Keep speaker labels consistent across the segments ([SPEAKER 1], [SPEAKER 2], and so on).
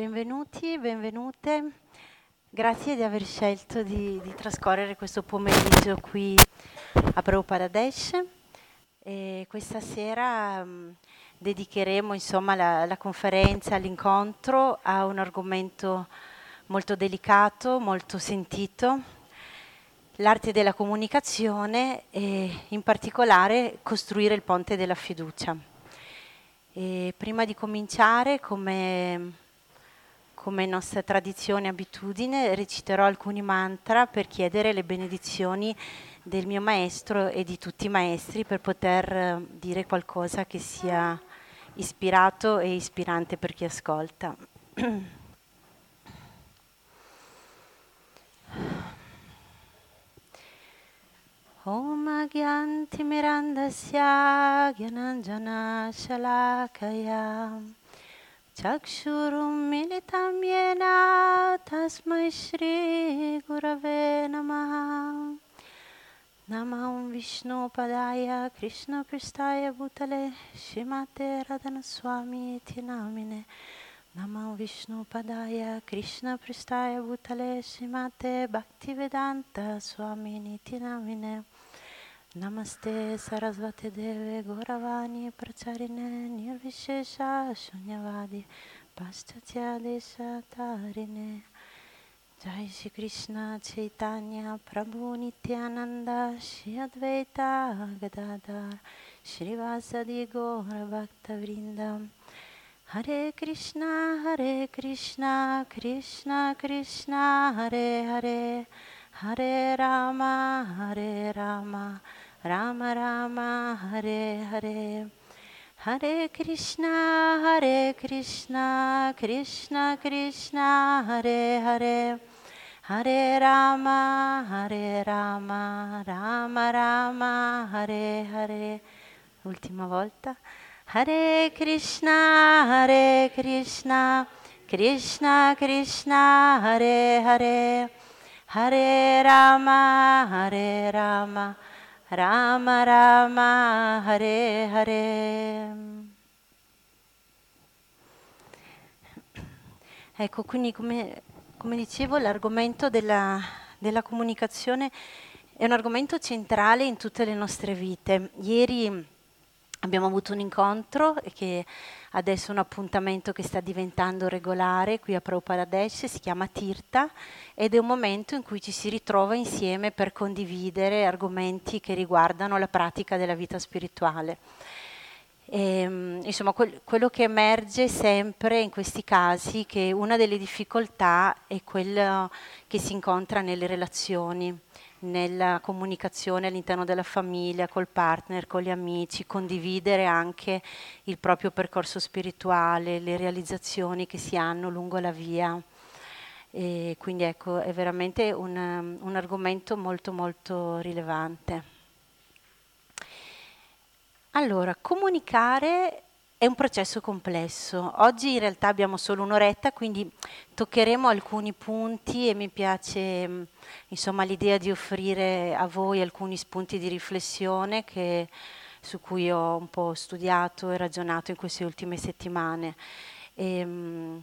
[SPEAKER 1] benvenuti, benvenute. Grazie di aver scelto di, di trascorrere questo pomeriggio qui a Prabhupada. E questa sera um, dedicheremo insomma, la, la conferenza, l'incontro a un argomento molto delicato, molto sentito, l'arte della comunicazione e in particolare costruire il ponte della fiducia. E prima di cominciare, come, come nostra tradizione e abitudine, reciterò alcuni mantra per chiedere le benedizioni del mio maestro e di tutti i maestri per poter eh, dire qualcosa che sia ispirato e ispirante per chi ascolta. Om Agyantimirandasya Gyananjana Shalakaya Chakshurum Militam Yena Tasmai Shri Gurave Namaha Namam Vishnu Padaya Krishna Pristaya Bhutale Shimate Radhana Swami Tinamine Namam Vishnu Namaste Sarasvate Deve Goravani Pracharine Nirvishesha Shunyavadi Paschatya Desha Tarine. Jai Shri Krishna Chaitanya Prabhu Nityananda Shri Advaita Gadadhar Shri Vasadi Gora Bhakta Vrindam Hare Krishna Hare Krishna Krishna Krishna Hare Hare Hare Rama Hare Rama Rama Rama Hare Hare. Hare Krishna Hare Krishna Krishna Krishna Hare Hare. Hare Rama Hare Rama Rama Rama Hare Hare. Ultima volta. Hare Krishna Hare Krishna Krishna Krishna Hare Hare. Hare Rama Hare Rama Rama Rama Hare Hare. Ecco, quindi come, come dicevo l'argomento della, della, comunicazione è un argomento centrale in tutte le nostre vite. Ieri abbiamo avuto un incontro che adesso è un appuntamento che sta diventando regolare qui a Prabhupada si chiama Tirta ed è un momento in cui ci si ritrova insieme per condividere argomenti che riguardano la pratica della vita spirituale. E, ehm, insomma, quel, quello che emerge sempre in questi casi è che una delle difficoltà è quella che si incontra nelle relazioni nella comunicazione all'interno della famiglia, col partner, con gli amici, condividere anche il proprio percorso spirituale, le realizzazioni che si hanno lungo la via. E quindi ecco, è veramente un, un argomento molto molto rilevante. Allora, comunicare è un processo complesso. Oggi in realtà abbiamo solo un'oretta, quindi toccheremo alcuni punti e mi piace insomma, l'idea di offrire a voi alcuni spunti di riflessione che, su cui ho un po' studiato e ragionato in queste ultime settimane. E, ehm,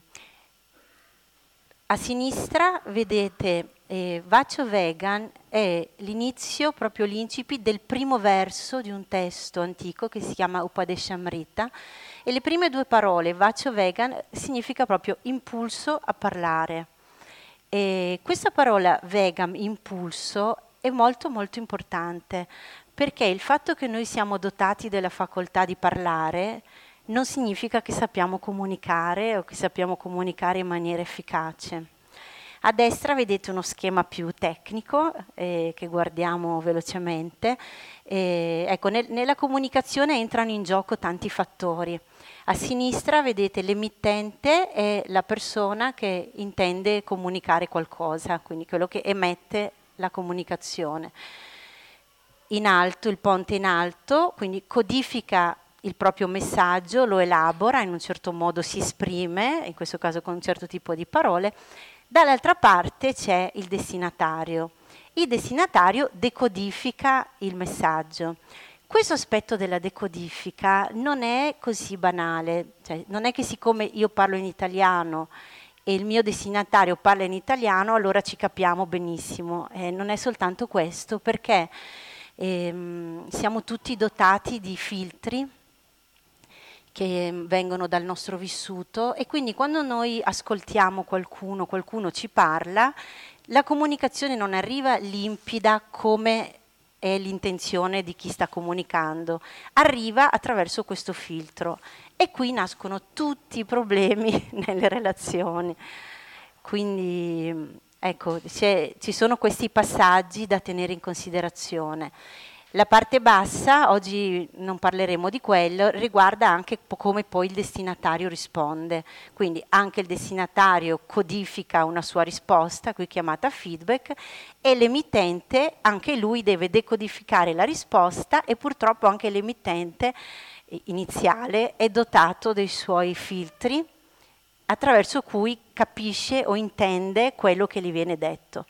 [SPEAKER 1] a sinistra vedete eh, Vacio Vegan è l'inizio, proprio l'incipit del primo verso di un testo antico che si chiama Upadeshamrita e le prime due parole, Vacio Vegan, significa proprio impulso a parlare. E questa parola vegan, impulso, è molto molto importante perché il fatto che noi siamo dotati della facoltà di parlare non significa che sappiamo comunicare o che sappiamo comunicare in maniera efficace. A destra vedete uno schema più tecnico eh, che guardiamo velocemente. Eh, ecco, nel, nella comunicazione entrano in gioco tanti fattori. A sinistra vedete l'emittente è la persona che intende comunicare qualcosa, quindi quello che emette la comunicazione. In alto, il ponte in alto, quindi codifica il proprio messaggio, lo elabora, in un certo modo si esprime, in questo caso con un certo tipo di parole, Dall'altra parte c'è il destinatario. Il destinatario decodifica il messaggio. Questo aspetto della decodifica non è così banale, cioè, non è che siccome io parlo in italiano e il mio destinatario parla in italiano, allora ci capiamo benissimo. Eh, non è soltanto questo, perché ehm, siamo tutti dotati di filtri che vengono dal nostro vissuto e quindi quando noi ascoltiamo qualcuno, qualcuno ci parla, la comunicazione non arriva limpida come è l'intenzione di chi sta comunicando, arriva attraverso questo filtro e qui nascono tutti i problemi nelle relazioni. Quindi ecco, ci sono questi passaggi da tenere in considerazione. La parte bassa, oggi non parleremo di quello, riguarda anche come poi il destinatario risponde. Quindi anche il destinatario codifica una sua risposta, qui chiamata feedback, e l'emittente, anche lui deve decodificare la risposta e purtroppo anche l'emittente iniziale è dotato dei suoi filtri attraverso cui capisce o intende quello che gli viene detto.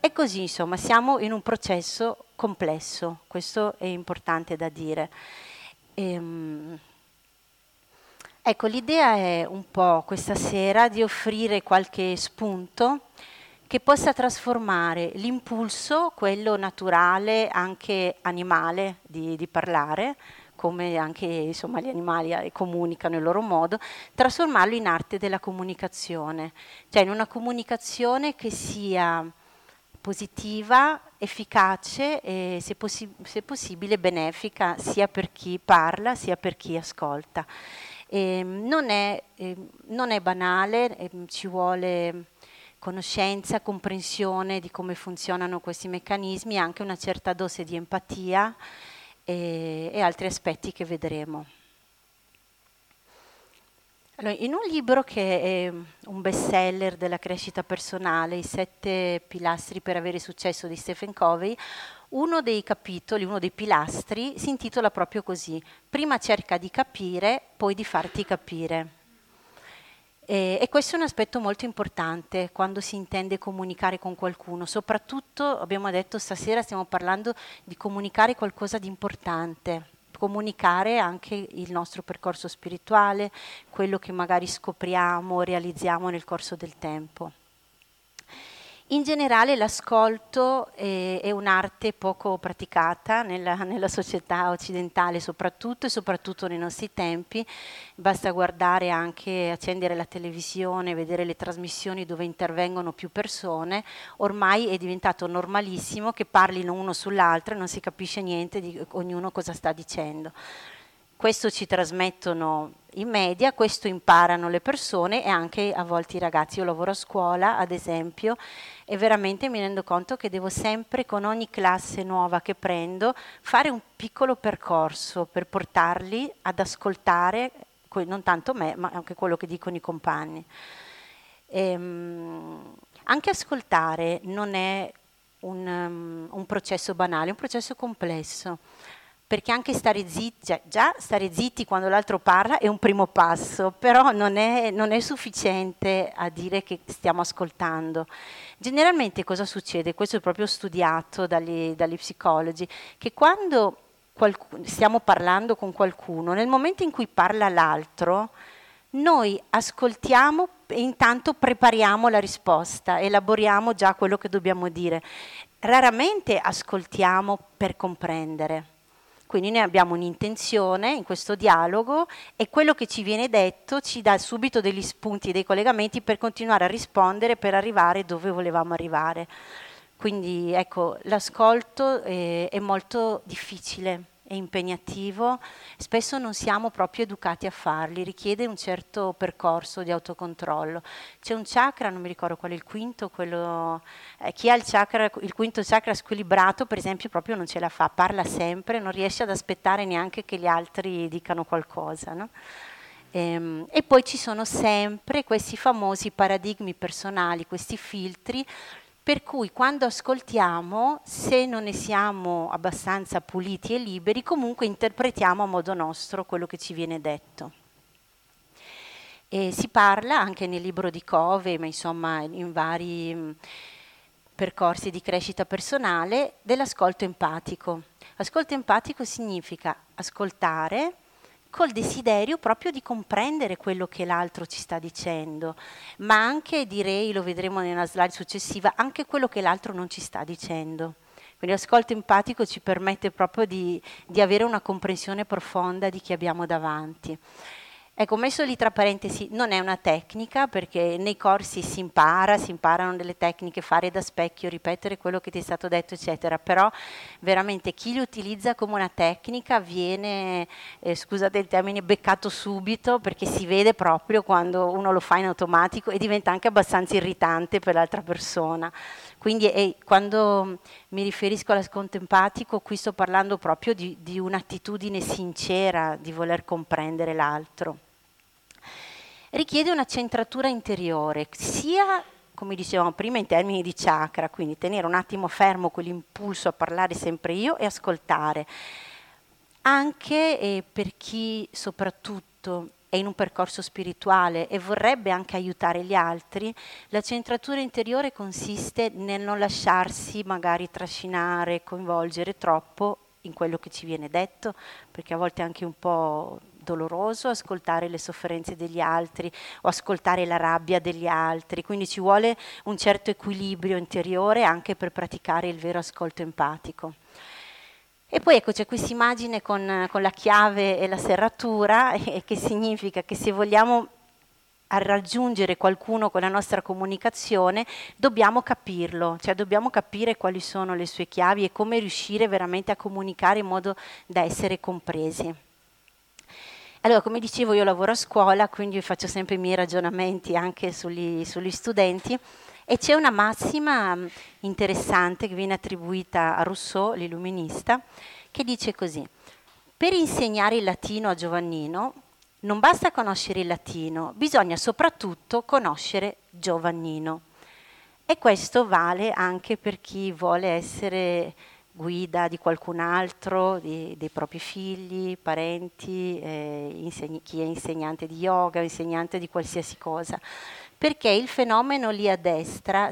[SPEAKER 1] E così, insomma, siamo in un processo complesso, questo è importante da dire. Ehm, ecco, l'idea è un po' questa sera di offrire qualche spunto che possa trasformare l'impulso, quello naturale, anche animale, di, di parlare, come anche insomma, gli animali eh, comunicano il loro modo, trasformarlo in arte della comunicazione, cioè in una comunicazione che sia positiva, efficace e se, possi- se, possibile benefica sia per chi parla sia per chi ascolta. E non, è, eh, non, è, banale, eh, ci vuole conoscenza, comprensione di come funzionano questi meccanismi, anche una certa dose di empatia e, e altri aspetti che vedremo. Allora, in un libro che è un bestseller della crescita personale, I sette pilastri per avere successo di Stephen Covey, uno dei capitoli, uno dei pilastri si intitola proprio così, prima cerca di capire, poi di farti capire. E, e, questo è un aspetto molto importante quando si intende comunicare con qualcuno, soprattutto abbiamo detto stasera stiamo parlando di comunicare qualcosa di importante comunicare anche il nostro percorso spirituale, quello che magari scopriamo, realizziamo nel corso del tempo. In generale l'ascolto è, è un'arte poco praticata nella, nella, società occidentale soprattutto e soprattutto nei nostri tempi. Basta guardare anche, accendere la televisione, vedere le trasmissioni dove intervengono più persone. Ormai è diventato normalissimo che parlino uno sull'altro e non si capisce niente di ognuno cosa sta dicendo. Questo ci trasmettono i media, questo imparano le persone e anche a volte i ragazzi. Io lavoro a scuola, ad esempio, e veramente mi rendo conto che devo sempre, con ogni classe nuova che prendo, fare un piccolo percorso per portarli ad ascoltare, non tanto me, ma anche quello che dicono i compagni. Ehm, anche ascoltare non è un, um, un processo banale, è un processo complesso perché anche stare zitti, cioè già stare zitti quando l'altro parla è un primo passo, però non è, non è, sufficiente a dire che stiamo ascoltando. Generalmente cosa succede? Questo è proprio studiato dagli, dagli psicologi, che quando qualcuno, stiamo parlando con qualcuno, nel momento in cui parla l'altro, noi ascoltiamo e intanto prepariamo la risposta, elaboriamo già quello che dobbiamo dire. Raramente ascoltiamo per comprendere quindi noi abbiamo un'intenzione in questo dialogo e quello che ci viene detto ci dà subito degli spunti, dei collegamenti per continuare a rispondere, per arrivare dove volevamo arrivare. Quindi ecco, l'ascolto è, è molto difficile è impegnativo, spesso non siamo proprio educati a farli, richiede un certo percorso di autocontrollo. C'è un chakra, non mi ricordo qual è il quinto, quello, eh, chi ha il, chakra, il quinto chakra squilibrato per esempio proprio non ce la fa, parla sempre, non riesce ad aspettare neanche che gli altri dicano qualcosa. No? E, ehm, e poi ci sono sempre questi famosi paradigmi personali, questi filtri per cui quando ascoltiamo, se non ne siamo abbastanza puliti e liberi, comunque interpretiamo a modo nostro quello che ci viene detto. E si parla anche nel libro di Cove, ma insomma in vari mh, percorsi di crescita personale, dell'ascolto empatico. Ascolto empatico significa ascoltare, col desiderio proprio di comprendere quello che l'altro ci sta dicendo, ma anche direi, lo vedremo nella slide successiva, anche quello che l'altro non ci sta dicendo. Quindi l'ascolto empatico ci permette proprio di, di avere una comprensione profonda di chi abbiamo davanti. Ecco, messo lì tra parentesi, non è una tecnica perché nei corsi si impara, si imparano delle tecniche, fare da specchio, ripetere quello che ti è stato detto, eccetera, però veramente chi li utilizza come una tecnica viene, eh, scusate il termine, beccato subito perché si vede proprio quando uno lo fa in automatico e diventa anche abbastanza irritante per l'altra persona. Quindi eh, quando mi riferisco all'ascolto empatico, qui sto parlando proprio di, di un'attitudine sincera di voler comprendere l'altro richiede una centratura interiore, sia come dicevamo prima in termini di chakra, quindi tenere un attimo fermo quell'impulso a parlare sempre io e ascoltare. Anche eh, per chi soprattutto è in un percorso spirituale e vorrebbe anche aiutare gli altri, la centratura interiore consiste nel non lasciarsi magari trascinare, coinvolgere troppo in quello che ci viene detto, perché a volte è anche un po' doloroso ascoltare le sofferenze degli altri o ascoltare la rabbia degli altri, quindi ci vuole un certo equilibrio interiore anche per praticare il vero ascolto empatico. E poi ecco c'è questa immagine con, con, la chiave e la serratura, e che significa che se vogliamo raggiungere qualcuno con la nostra comunicazione, dobbiamo capirlo, cioè dobbiamo capire quali sono le sue chiavi e come riuscire veramente a comunicare in modo da essere compresi. Allora, come dicevo, io lavoro a scuola, quindi faccio sempre i miei ragionamenti anche sugli, sugli studenti e c'è una massima mm, interessante che viene attribuita a Rousseau, l'illuminista, che dice così, per insegnare il latino a Giovannino non basta conoscere il latino, bisogna soprattutto conoscere Giovannino. E questo vale anche per chi vuole essere guida di qualcun altro, di, dei propri figli, parenti, eh, insegni, chi è insegnante di yoga, insegnante di qualsiasi cosa perché il fenomeno lì a destra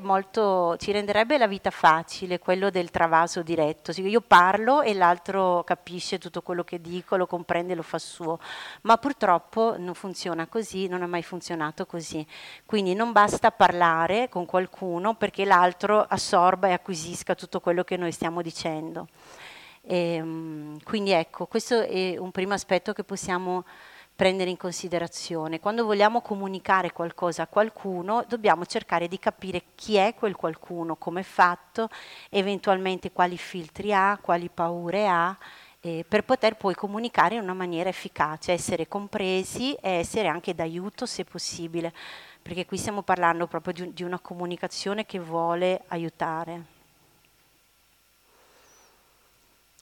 [SPEAKER 1] molto, ci renderebbe la vita facile, quello del travaso diretto. Io parlo e l'altro capisce tutto quello che dico, lo comprende lo fa suo, ma purtroppo non funziona così, non ha mai funzionato così. Quindi non basta parlare con qualcuno perché l'altro assorba e acquisisca tutto quello che noi stiamo dicendo. E, ehm, quindi ecco, questo è un primo aspetto che possiamo prendere in considerazione. Quando vogliamo comunicare qualcosa a qualcuno, dobbiamo cercare di capire chi è quel qualcuno, come è fatto, eventualmente quali filtri ha, quali paure ha, eh, per poter poi comunicare in una maniera efficace, essere compresi e essere anche d'aiuto se possibile, perché qui stiamo parlando proprio di, di una comunicazione che vuole aiutare.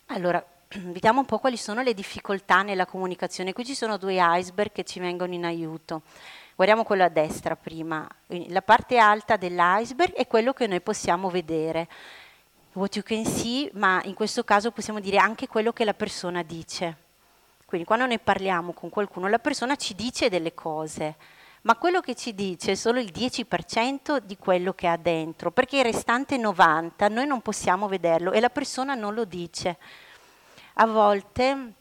[SPEAKER 1] Allora, vediamo un po' quali sono le difficoltà nella comunicazione. Qui ci sono due iceberg che ci vengono in aiuto. Guardiamo quello a destra prima. La parte alta dell'iceberg è quello che noi possiamo vedere. What you can see, ma in questo caso possiamo dire anche quello che la persona dice. Quindi quando noi parliamo con qualcuno, la persona ci dice delle cose, ma quello che ci dice è solo il 10% di quello che ha dentro, perché il restante 90% noi non possiamo vederlo e la persona non lo dice a volte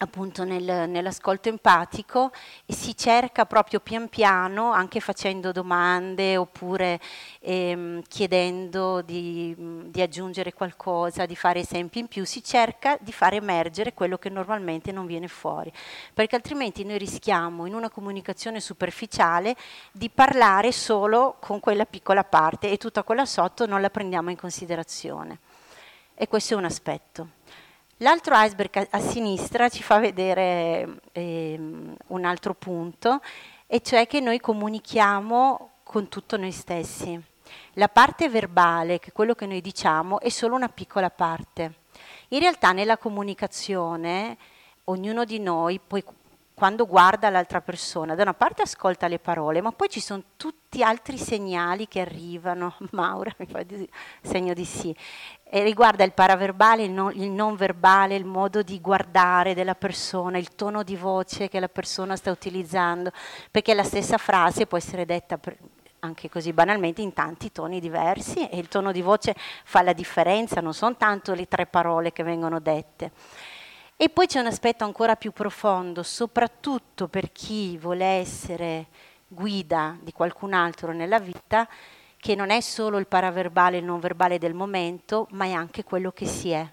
[SPEAKER 1] appunto nel, nell'ascolto empatico si cerca proprio pian piano, anche facendo domande oppure ehm, chiedendo di, di, aggiungere qualcosa, di fare esempi in più, si cerca di far emergere quello che normalmente non viene fuori, perché altrimenti noi rischiamo in una comunicazione superficiale di parlare solo con quella piccola parte e tutta quella sotto non la prendiamo in considerazione. E questo è un aspetto. L'altro iceberg a, sinistra ci fa vedere eh, un altro punto, e cioè che noi comunichiamo con tutto noi stessi. La parte verbale, che è quello che noi diciamo, è solo una piccola parte. In realtà nella comunicazione ognuno di noi, poi quando guarda l'altra persona, da una parte ascolta le parole, ma poi ci sono tutti altri segnali che arrivano. Maura mi fa di, segno di sì. E riguarda il paraverbale, il non, il non, verbale, il modo di guardare della persona, il tono di voce che la persona sta utilizzando, perché la stessa frase può essere detta per, anche così banalmente in tanti toni diversi e il tono di voce fa la differenza, non sono tanto le tre parole che vengono dette. E poi c'è un aspetto ancora più profondo, soprattutto per chi vuole essere guida di qualcun altro nella vita, che non è solo il paraverbale e il non verbale del momento, ma è anche quello che si è.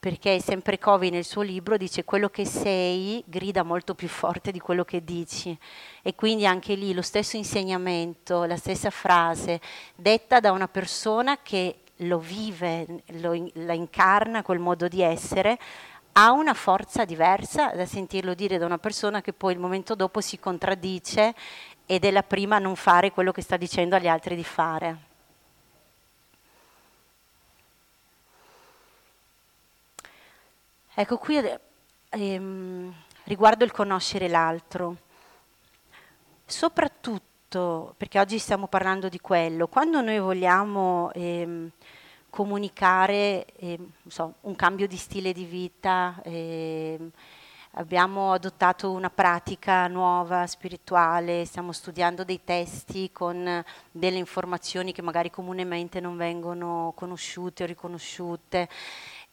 [SPEAKER 1] Perché sempre Covey nel suo libro dice quello che sei grida molto più forte di quello che dici. E quindi anche lì lo stesso insegnamento, la stessa frase, detta da una persona che lo vive, lo, la incarna quel modo di essere, ha una forza diversa da sentirlo dire da una persona che poi il momento dopo si contraddice ed è la prima a non fare quello che sta dicendo agli altri di fare. Ecco qui ehm, riguardo il conoscere l'altro, soprattutto perché oggi stiamo parlando di quello, quando noi vogliamo ehm, comunicare eh, so, un cambio di stile di vita. Eh, abbiamo adottato una pratica nuova, spirituale, stiamo studiando dei testi con delle informazioni che magari comunemente non vengono conosciute o riconosciute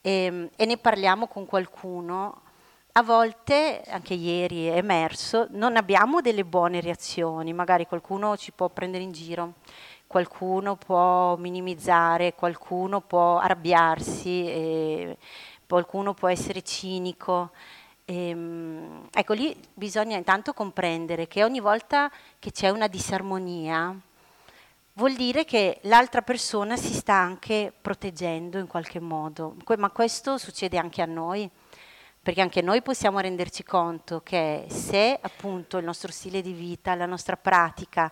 [SPEAKER 1] e, ehm, e ne parliamo con qualcuno. A volte, anche ieri è emerso, non abbiamo delle buone reazioni, magari qualcuno ci può prendere in giro qualcuno può minimizzare, qualcuno può arrabbiarsi, qualcuno può essere cinico. Ehm, ecco, lì bisogna intanto comprendere che ogni volta che c'è una disarmonia, vuol dire che l'altra persona si sta anche proteggendo in qualche modo. Ma questo succede anche a noi, perché anche noi possiamo renderci conto che se appunto il nostro stile di vita, la nostra pratica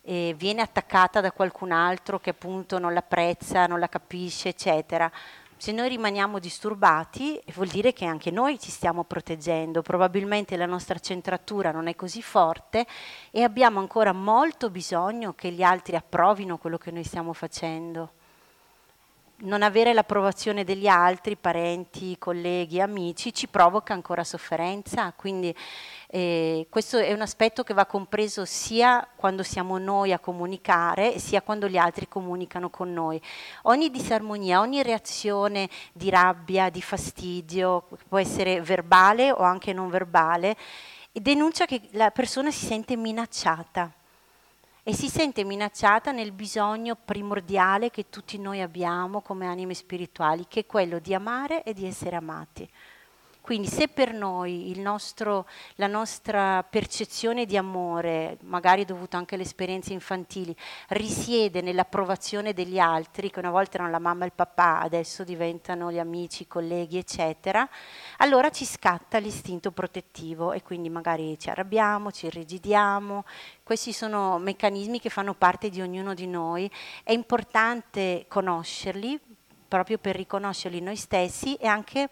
[SPEAKER 1] eh, viene attaccata da qualcun altro che appunto non l'apprezza, non la capisce, eccetera. Se noi rimaniamo disturbati vuol dire che anche noi ci stiamo proteggendo, probabilmente la nostra centratura non è così forte e abbiamo ancora molto bisogno che gli altri approvino quello che noi stiamo facendo non avere l'approvazione degli altri, parenti, colleghi, amici, ci provoca ancora sofferenza. Quindi eh, questo è un aspetto che va compreso sia quando siamo noi a comunicare, sia quando gli altri comunicano con noi. Ogni disarmonia, ogni reazione di rabbia, di fastidio, può essere verbale o anche non verbale, denuncia che la persona si sente minacciata e si sente minacciata nel bisogno primordiale che tutti noi abbiamo come anime spirituali, che è quello di amare e di essere amati. Quindi se per noi nostro, la nostra percezione di amore, magari dovuta anche alle esperienze infantili, risiede nell'approvazione degli altri, che una volta erano la mamma e il papà, adesso diventano gli amici, i colleghi, eccetera, allora ci scatta l'istinto protettivo e quindi magari ci arrabbiamo, ci irrigidiamo. Questi sono meccanismi che fanno parte di ognuno di noi. È importante conoscerli proprio per riconoscerli noi stessi e anche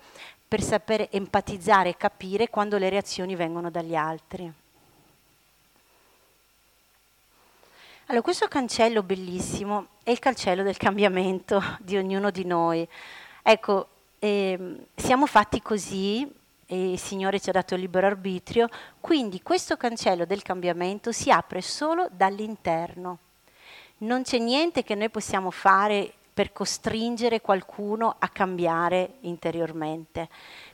[SPEAKER 1] per sapere empatizzare e capire quando le reazioni vengono dagli altri. Allora, questo cancello bellissimo è il cancello del cambiamento di ognuno di noi. Ecco, eh, siamo fatti così, e il Signore ci ha dato il libero arbitrio, quindi questo cancello del cambiamento si apre solo dall'interno. Non c'è niente che noi possiamo fare per costringere qualcuno a cambiare interiormente.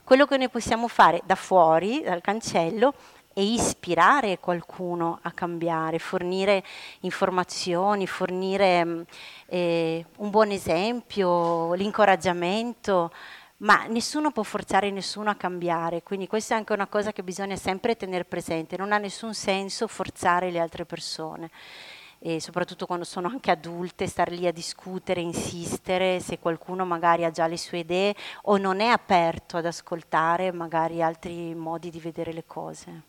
[SPEAKER 1] Quello che noi possiamo fare da fuori, dal cancello, è ispirare qualcuno a cambiare, fornire informazioni, fornire mm, eh, un buon esempio, l'incoraggiamento, ma nessuno può forzare nessuno a cambiare, quindi questa è anche una cosa che bisogna sempre tenere presente, non ha nessun senso forzare le altre persone e soprattutto quando sono anche adulte, stare lì a discutere, insistere, se qualcuno magari ha già le sue idee o non è aperto ad ascoltare magari altri modi di vedere le cose.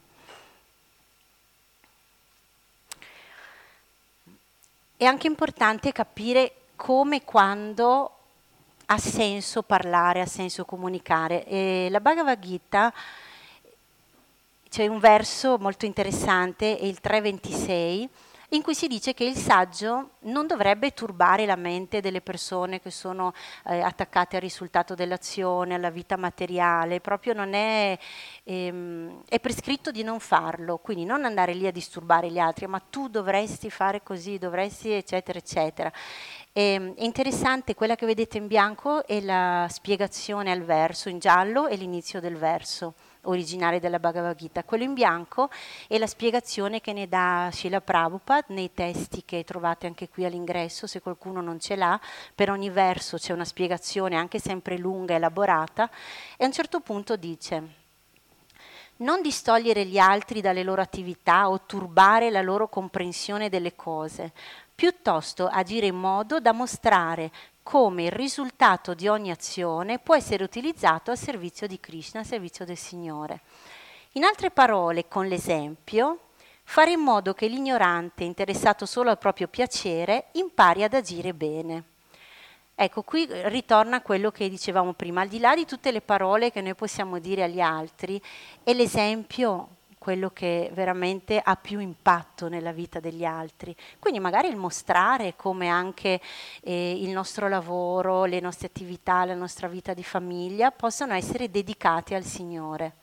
[SPEAKER 1] È anche importante capire come e quando ha senso parlare, ha senso comunicare. E la Bhagavad Gita c'è un verso molto interessante, è il 326, in cui si dice che il saggio non dovrebbe turbare la mente delle persone che sono eh, attaccate al risultato dell'azione, alla vita materiale, proprio non è, ehm, è prescritto di non farlo, quindi non andare lì a disturbare gli altri, ma tu dovresti fare così, dovresti eccetera eccetera. E, è interessante, quella che vedete in bianco è la spiegazione al verso, in giallo è l'inizio del verso originale della Bhagavad Gita. Quello in bianco è la spiegazione che ne dà Srila Prabhupada nei testi che trovate anche qui all'ingresso, se qualcuno non ce l'ha. Per ogni verso c'è una spiegazione anche sempre lunga e elaborata e a un certo punto dice non distogliere gli altri dalle loro attività o turbare la loro comprensione delle cose, piuttosto agire in modo da mostrare come il risultato di ogni azione può essere utilizzato al servizio di Krishna, al servizio del Signore. In altre parole, con l'esempio, fare in modo che l'ignorante, interessato solo al proprio piacere, impari ad agire bene. Ecco, qui ritorna quello che dicevamo prima, al di là di tutte le parole che noi possiamo dire agli altri, è l'esempio quello che veramente ha più impatto nella vita degli altri. Quindi magari il mostrare come anche eh, il nostro lavoro, le nostre attività, la nostra vita di famiglia possano essere dedicati al Signore.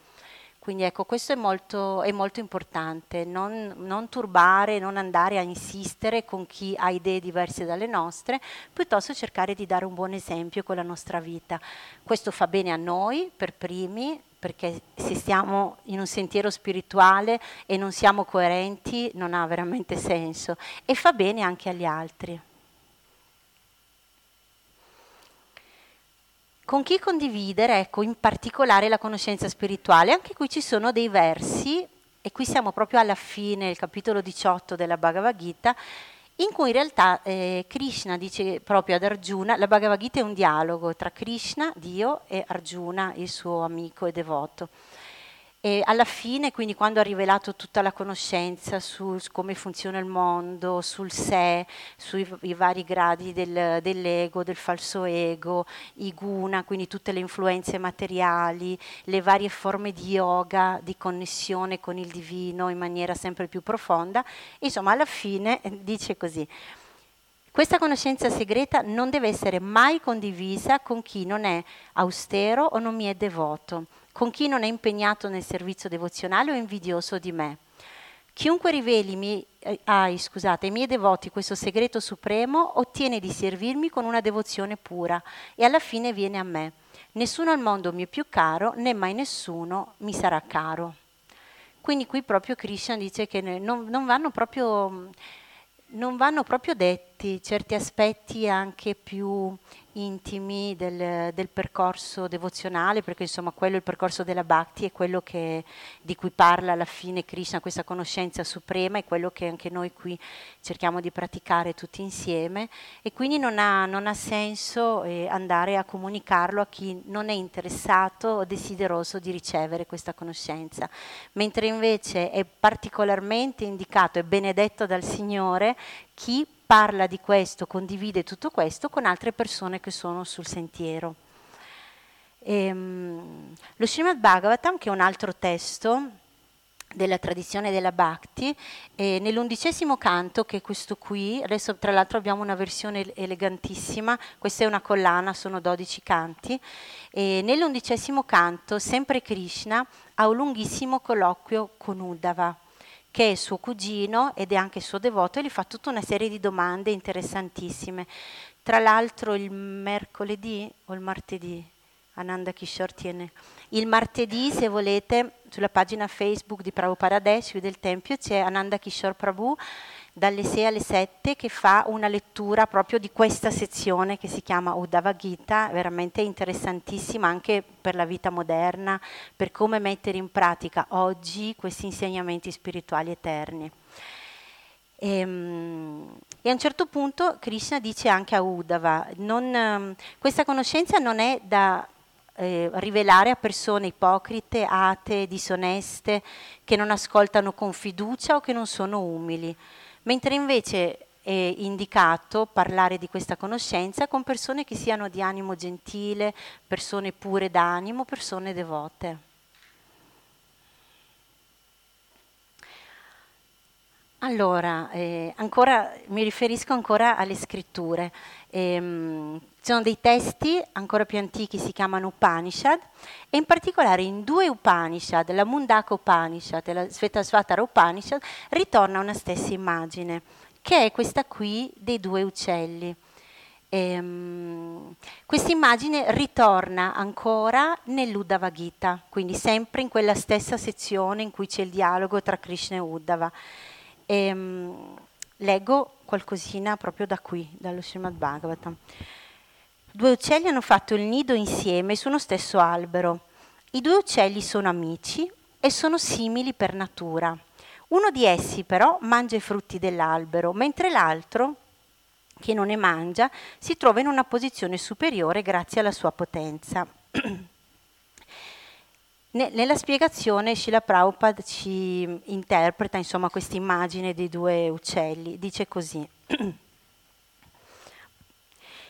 [SPEAKER 1] Quindi ecco, questo è molto, è molto importante, non, non, turbare, non andare a insistere con chi ha idee diverse dalle nostre, piuttosto cercare di dare un buon esempio con la nostra vita. Questo fa bene a noi per primi, perché se stiamo in un sentiero spirituale e non siamo coerenti non ha veramente senso e fa bene anche agli altri. Con chi condividere, ecco, in particolare la conoscenza spirituale? Anche qui ci sono dei versi, e qui siamo proprio alla fine, il capitolo 18 della Bhagavad Gita, in cui in realtà eh, Krishna dice proprio ad Arjuna, la Bhagavad Gita è un dialogo tra Krishna, Dio, e Arjuna, il suo amico e devoto. E alla fine, quindi quando ha rivelato tutta la conoscenza su, come funziona il mondo, sul sé, sui vari gradi del, dell'ego, del falso ego, i guna, quindi tutte le influenze materiali, le varie forme di yoga, di connessione con il divino in maniera sempre più profonda, insomma alla fine eh, dice così. Questa conoscenza segreta non deve essere mai condivisa con chi non è austero o non mi è devoto con chi non è impegnato nel servizio devozionale o invidioso di me. Chiunque riveli mi, eh, ai, scusate, ai miei devoti questo segreto supremo ottiene di servirmi con una devozione pura e alla fine viene a me. Nessuno al mondo mi è più caro, né mai nessuno mi sarà caro. Quindi qui proprio Krishna dice che non, non, vanno, proprio, non vanno proprio detti certi aspetti anche più intimi del, del, percorso devozionale, perché insomma quello è il percorso della Bhakti, è quello che, di cui parla alla fine Krishna, questa conoscenza suprema, è quello che anche noi qui cerchiamo di praticare tutti insieme. E quindi non ha, non ha senso eh, andare a comunicarlo a chi non è interessato o desideroso di ricevere questa conoscenza, mentre invece è particolarmente indicato e benedetto dal Signore chi parla di questo, condivide tutto questo con altre persone che sono sul sentiero. E, um, lo Srimad Bhagavatam, che è un altro testo della tradizione della Bhakti, nell'undicesimo canto, che è questo qui, adesso tra l'altro abbiamo una versione elegantissima, questa è una collana, sono 12 canti, nell'undicesimo canto, sempre Krishna ha un lunghissimo colloquio con Uddhava che è suo cugino ed è anche suo devoto e gli fa tutta una serie di domande interessantissime. Tra l'altro il mercoledì o il martedì, Ananda Kishore tiene, il martedì se volete sulla pagina Facebook di Prabhupada Desh del Tempio c'è Ananda Kishore Prabhu dalle 6 alle 7 che fa una lettura proprio di questa sezione che si chiama Uddhava Gita, veramente interessantissima anche per la vita moderna, per come mettere in pratica oggi questi insegnamenti spirituali eterni. E, ehm, e, a un certo punto Krishna dice anche a Uddhava, non, ehm, questa conoscenza non è da eh, rivelare a persone ipocrite, atee, disoneste, che non ascoltano con fiducia o che non sono umili mentre invece è indicato parlare di questa conoscenza con persone che siano di animo gentile, persone pure d'animo, persone devote. Allora, eh, ancora, mi riferisco ancora alle scritture. Ehm, ci sono dei testi ancora più antichi, si chiamano Upanishad, e in particolare in due Upanishad, la Mundaka Upanishad e la Svetasvatara Upanishad, ritorna una stessa immagine, che è questa qui dei due uccelli. Ehm, questa immagine ritorna ancora nell'Uddhava Gita, quindi sempre in quella stessa sezione in cui c'è il dialogo tra Krishna e Uddhava. E, um, leggo qualcosina proprio da qui, dallo Srimad Bhagavatam. Due uccelli hanno fatto il nido insieme su uno stesso albero. I due uccelli sono amici e sono simili per natura. Uno di essi però mangia i frutti dell'albero, mentre l'altro, che non ne mangia, si trova in una posizione superiore grazie alla sua potenza. Nella spiegazione Srila Prabhupada ci interpreta insomma questa immagine dei due uccelli, dice così.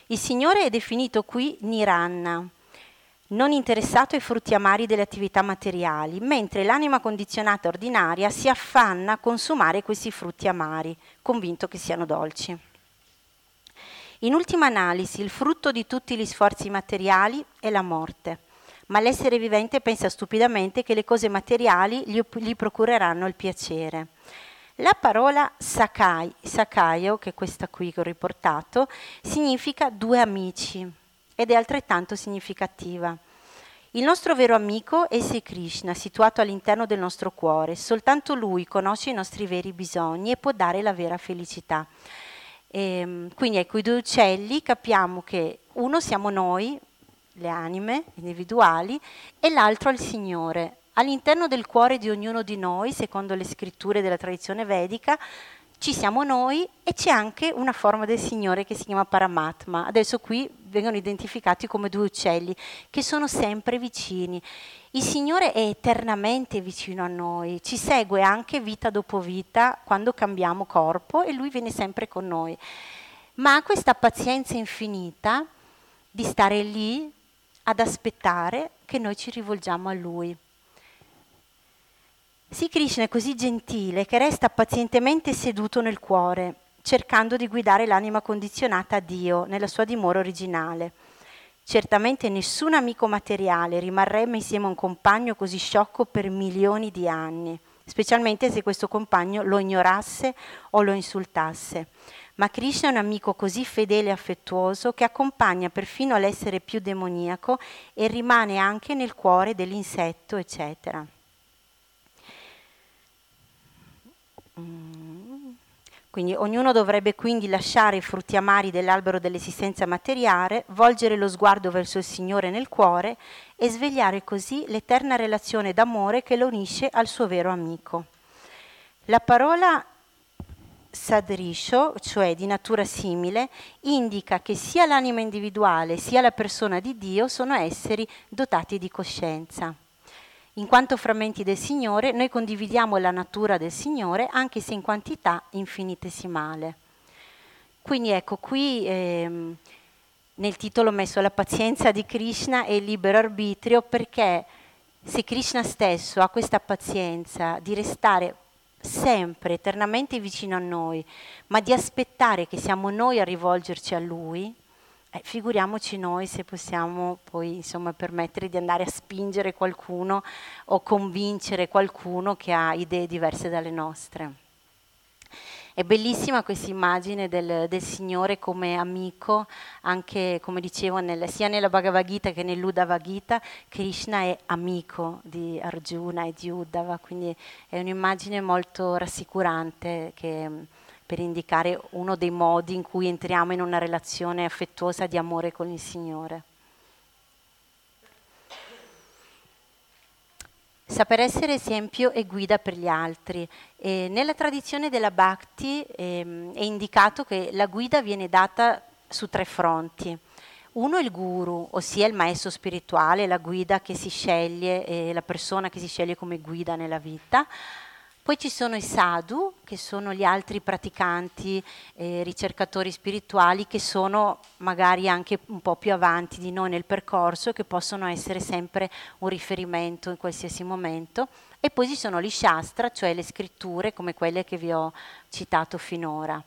[SPEAKER 1] Il Signore è definito qui Niranna, non interessato ai frutti amari delle attività materiali, mentre l'anima condizionata ordinaria si affanna a consumare questi frutti amari, convinto che siano dolci. In ultima analisi, il frutto di tutti gli sforzi materiali è la morte ma l'essere vivente pensa stupidamente che le cose materiali gli, gli procureranno il piacere. La parola sakai, sakaio, che è questa qui che ho riportato, significa due amici ed è altrettanto significativa. Il nostro vero amico è Sri Krishna, situato all'interno del nostro cuore. Soltanto Lui conosce i nostri veri bisogni e può dare la vera felicità. E, ehm, quindi ecco, i due uccelli capiamo che uno siamo noi, le anime individuali, e l'altro al Signore. All'interno del cuore di ognuno di noi, secondo le scritture della tradizione vedica, ci siamo noi e c'è anche una forma del Signore che si chiama Paramatma. Adesso qui vengono identificati come due uccelli che sono sempre vicini. Il Signore è eternamente vicino a noi, ci segue anche vita dopo vita quando cambiamo corpo e Lui viene sempre con noi. Ma ha questa pazienza infinita di stare lì ad aspettare che noi ci rivolgiamo a Lui. Sì, Krishna è così gentile che resta pazientemente seduto nel cuore, cercando di guidare l'anima condizionata a Dio nella sua dimora originale. Certamente nessun amico materiale rimarrebbe insieme a un compagno così sciocco per milioni di anni, specialmente se questo compagno lo ignorasse o lo insultasse ma Krishna è un amico così fedele e affettuoso che accompagna perfino l'essere più demoniaco e rimane anche nel cuore dell'insetto, eccetera. Quindi ognuno dovrebbe quindi lasciare i frutti amari dell'albero dell'esistenza materiale, volgere lo sguardo verso il Signore nel cuore e svegliare così l'eterna relazione d'amore che lo unisce al suo vero amico. La parola sadrisho, cioè di natura simile, indica che sia l'anima individuale sia la persona di Dio sono esseri dotati di coscienza. In quanto frammenti del Signore, noi condividiamo la natura del Signore, anche se in quantità infinitesimale. Quindi ecco, qui ehm, nel titolo ho messo la pazienza di Krishna e il libero arbitrio perché se Krishna stesso ha questa pazienza di restare sempre, eternamente vicino a noi, ma di aspettare che siamo noi a rivolgerci a Lui, eh, figuriamoci noi se possiamo poi insomma, permettere di andare a spingere qualcuno o convincere qualcuno che ha idee diverse dalle nostre. È bellissima questa immagine del, del, Signore come amico, anche come dicevo nel, sia nella Bhagavad Gita che nell'Uddhava Gita, Krishna è amico di Arjuna e di Uddhava, quindi è un'immagine molto rassicurante che, per indicare uno dei modi in cui entriamo in una relazione affettuosa di amore con il Signore. Saper essere esempio e guida per gli altri. E nella tradizione della Bhakti ehm, è indicato che la guida viene data su tre fronti. Uno è il guru, ossia il maestro spirituale, la guida che si sceglie, eh, la persona che si sceglie come guida nella vita. Poi ci sono i sadhu, che sono gli altri praticanti, eh, ricercatori spirituali, che sono magari anche un po' più avanti di noi nel percorso che possono essere sempre un riferimento in qualsiasi momento. E poi ci sono gli shastra, cioè le scritture come quelle che vi ho citato finora.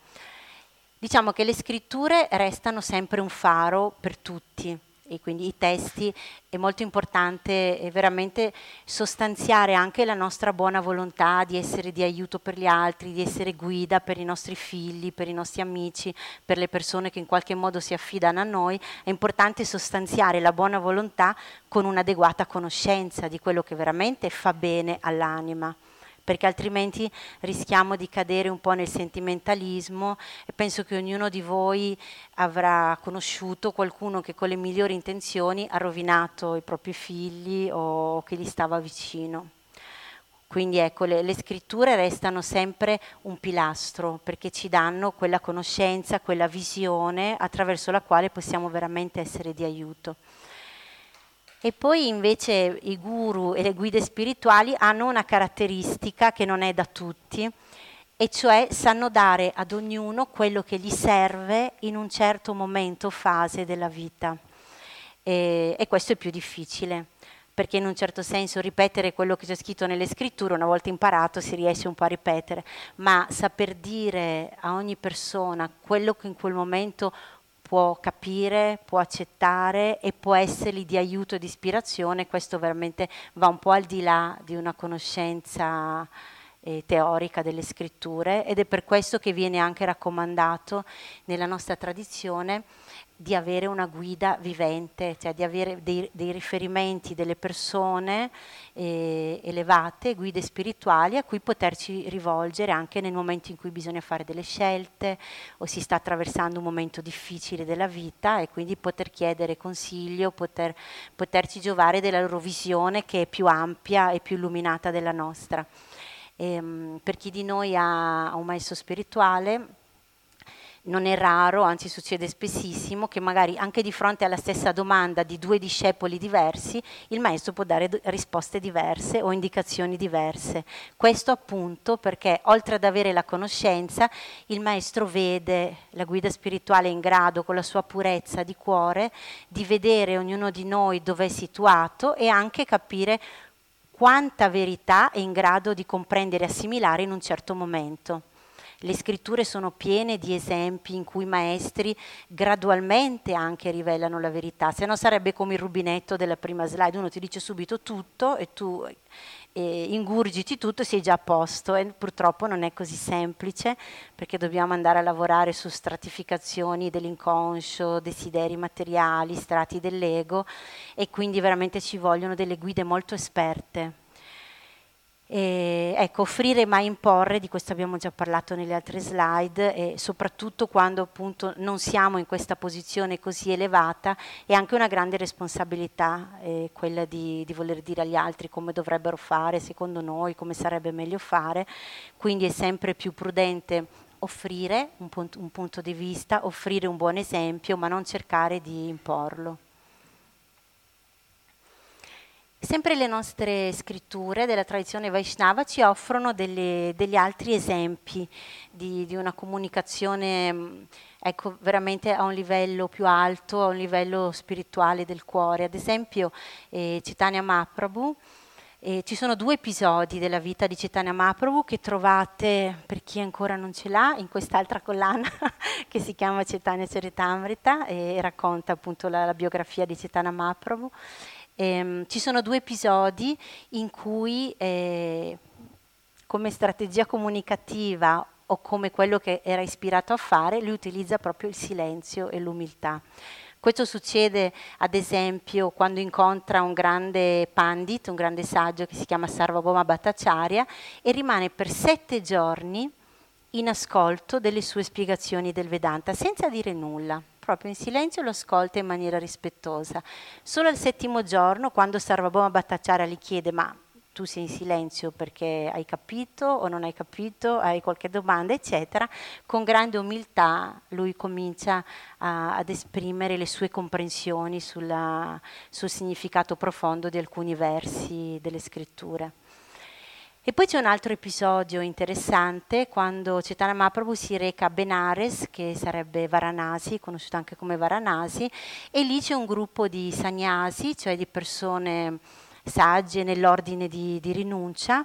[SPEAKER 1] Diciamo che le scritture restano sempre un faro per tutti e quindi i testi è molto importante è veramente sostanziare anche la nostra buona volontà di essere di aiuto per gli altri, di essere guida per i nostri figli, per i nostri amici, per le persone che in qualche modo si affidano a noi. È importante sostanziare la buona volontà con un'adeguata conoscenza di quello che veramente fa bene all'anima perché altrimenti rischiamo di cadere un po' nel sentimentalismo e penso che ognuno di voi avrà conosciuto qualcuno che con le migliori intenzioni ha rovinato i propri figli o che gli stava vicino. Quindi ecco, le, le, scritture restano sempre un pilastro perché ci danno quella conoscenza, quella visione attraverso la quale possiamo veramente essere di aiuto. E poi invece i guru e le guide spirituali hanno una caratteristica che non è da tutti, e cioè sanno dare ad ognuno quello che gli serve in un certo momento o fase della vita. E, e questo è più difficile perché in un certo senso ripetere quello che c'è scritto nelle scritture, una volta imparato si riesce un po' a ripetere, ma saper dire a ogni persona quello che in quel momento può capire, può accettare e può essergli di aiuto e di ispirazione, questo veramente va un po' al di là di una conoscenza eh, teorica delle scritture ed è per questo che viene anche raccomandato nella nostra tradizione di avere una guida vivente, cioè di avere dei, dei riferimenti delle persone eh, elevate, guide spirituali a cui poterci rivolgere anche nel momento in cui bisogna fare delle scelte o si sta attraversando un momento difficile della vita e quindi poter chiedere consiglio, poter, poterci giovare della loro visione che è più ampia e più illuminata della nostra. E, ehm, per chi di noi ha, ha un maestro spirituale, non è raro, anzi succede spessissimo, che magari anche di fronte alla stessa domanda di due discepoli diversi, il maestro può dare risposte diverse o indicazioni diverse. Questo appunto perché oltre ad avere la conoscenza, il maestro vede la guida spirituale in grado, con la sua purezza di cuore, di vedere ognuno di noi dove è situato e anche capire quanta verità è in grado di comprendere e assimilare in un certo momento. Le scritture sono piene di esempi in cui i maestri gradualmente anche rivelano la verità, se no sarebbe come il rubinetto della prima slide, uno ti dice subito tutto e tu eh, ingurgiti tutto e sei già a posto. E purtroppo non è così semplice perché dobbiamo andare a lavorare su stratificazioni dell'inconscio, desideri materiali, strati dell'ego e quindi veramente ci vogliono delle guide molto esperte. E, ecco, offrire ma imporre, di questo abbiamo già parlato nelle altre slide, e soprattutto quando appunto non siamo in questa posizione così elevata, è anche una grande responsabilità eh, quella di, di, voler dire agli altri come dovrebbero fare, secondo noi, come sarebbe meglio fare, quindi è sempre più prudente offrire un punto, un punto di vista, offrire un buon esempio, ma non cercare di imporlo. Sempre le nostre scritture della tradizione Vaishnava ci offrono delle, degli altri esempi di, di una comunicazione mm, ecco, veramente a un livello più alto, a un livello spirituale del cuore. Ad esempio eh, Chaitanya Mahaprabhu, eh, ci sono due episodi della vita di Chaitanya Mahaprabhu che trovate, per chi ancora non ce l'ha, in quest'altra collana che si chiama Chaitanya Charitamrita e racconta appunto la, la biografia di Chaitanya Mahaprabhu. Ehm, ci sono due episodi in cui eh, come strategia comunicativa o come quello che era ispirato a fare, lui utilizza proprio il silenzio e l'umiltà. Questo succede ad esempio quando incontra un grande pandit, un grande saggio che si chiama Sarvabhauma Bhattacharya e rimane per sette giorni in ascolto delle sue spiegazioni del Vedanta senza dire nulla proprio in silenzio lo ascolta in maniera rispettosa. Solo al settimo giorno, quando Sarvabhauma Bhattacharya gli chiede ma tu sei in silenzio perché hai capito o non hai capito, hai qualche domanda, eccetera, con grande umiltà lui comincia a, ad esprimere le sue comprensioni sulla, sul significato profondo di alcuni versi delle scritture. E poi c'è un altro episodio interessante quando Chaitanya Mahaprabhu si reca a Benares, che sarebbe Varanasi, conosciuto anche come Varanasi, e lì c'è un gruppo di sannyasi, cioè di persone sagge nell'ordine di, di rinuncia,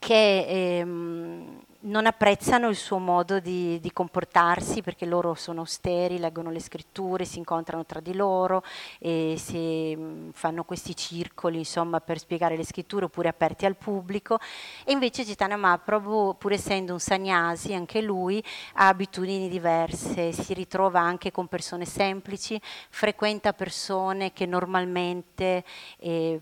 [SPEAKER 1] che ehm, non apprezzano il suo modo di, di, comportarsi perché loro sono austeri, leggono le scritture, si incontrano tra di loro e si, mm, fanno questi circoli insomma, per spiegare le scritture oppure aperti al pubblico. E invece Chaitanya Mahaprabhu pur essendo un sagnasi anche lui ha abitudini diverse, si ritrova anche con persone semplici, frequenta persone che normalmente eh,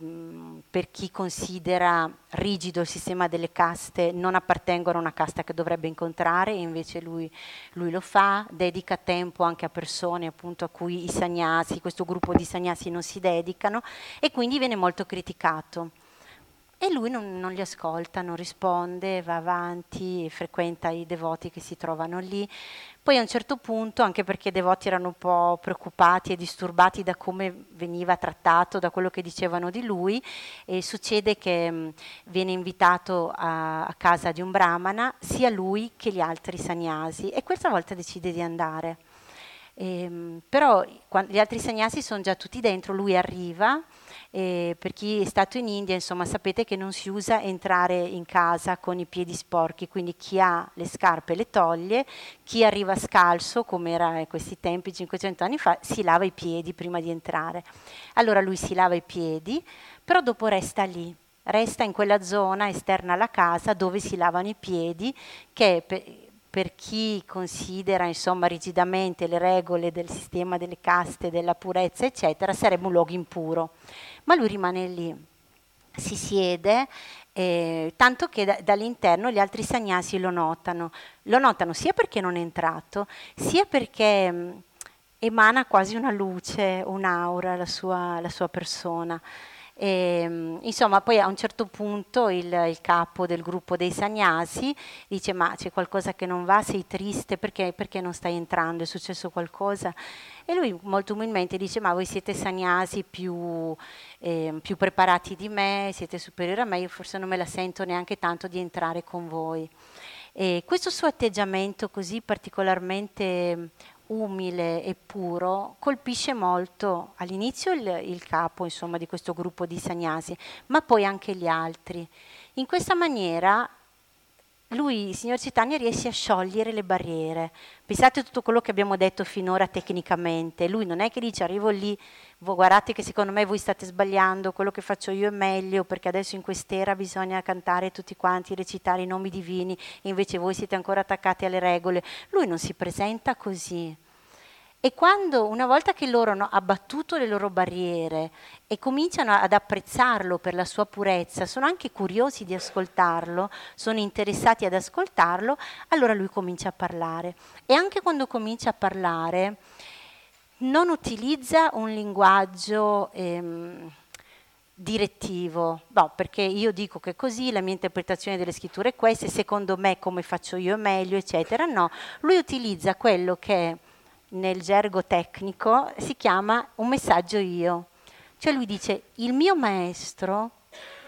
[SPEAKER 1] per chi considera rigido il sistema delle caste non appartengono a una casta casta che dovrebbe incontrare e invece lui, lui, lo fa, dedica tempo anche a persone appunto a cui i sagnasi, questo gruppo di sagnasi non si dedicano e quindi viene molto criticato. E lui non, non, li ascolta, non risponde, va avanti, frequenta i devoti che si trovano lì. Poi a un certo punto, anche perché i devoti erano un po' preoccupati e disturbati da come veniva trattato, da quello che dicevano di lui, succede che mh, viene invitato a, a, casa di un brahmana, sia lui che gli altri sannyasi, e questa volta decide di andare. E, ehm, però gli altri sannyasi sono già tutti dentro, lui arriva e per chi è stato in India, insomma, sapete che non si usa entrare in casa con i piedi sporchi, quindi chi ha le scarpe le toglie, chi arriva scalzo, come era in questi tempi 500 anni fa, si lava i piedi prima di entrare. Allora lui si lava i piedi, però dopo resta lì, resta in quella zona esterna alla casa dove si lavano i piedi, che per, per chi considera insomma rigidamente le regole del sistema delle caste, della purezza, eccetera, sarebbe un luogo impuro ma lui rimane lì, si siede, eh, tanto che da, dall'interno gli altri sagnasi lo notano. Lo notano sia perché non è entrato, sia perché mh, mm, emana quasi una luce, un'aura la sua, la sua persona. E, ehm, insomma, poi a un certo punto il, il, capo del gruppo dei sagnasi dice: Ma c'è qualcosa che non va, sei triste, perché, perché non stai entrando? È successo qualcosa? E lui molto umilmente dice: Ma voi siete sagnasi più, eh, più preparati di me, siete superiori a me, io forse non me la sento neanche tanto di entrare con voi. E questo suo atteggiamento così particolarmente umile e puro colpisce molto all'inizio il, il capo insomma, di questo gruppo di sagnasi, ma poi anche gli altri. In questa maniera lui, il signor Citania, riesce a sciogliere le barriere. Pensate a tutto quello che abbiamo detto finora tecnicamente. Lui non è che dice arrivo lì, guardate che secondo me voi state sbagliando, quello che faccio io è meglio, perché adesso in quest'era bisogna cantare tutti quanti, recitare i nomi divini, e invece voi siete ancora attaccati alle regole. Lui non si presenta così. E quando, una volta che loro hanno abbattuto le loro barriere e cominciano ad apprezzarlo per la sua purezza, sono anche curiosi di ascoltarlo, sono interessati ad ascoltarlo, allora lui comincia a parlare. E anche quando comincia a parlare, non utilizza un linguaggio ehm, direttivo, no, perché io dico che così, la mia interpretazione delle scritture è questa, e secondo me come faccio io è meglio, eccetera. No, lui utilizza quello che nel gergo tecnico si chiama un messaggio io. Cioè lui dice, il mio maestro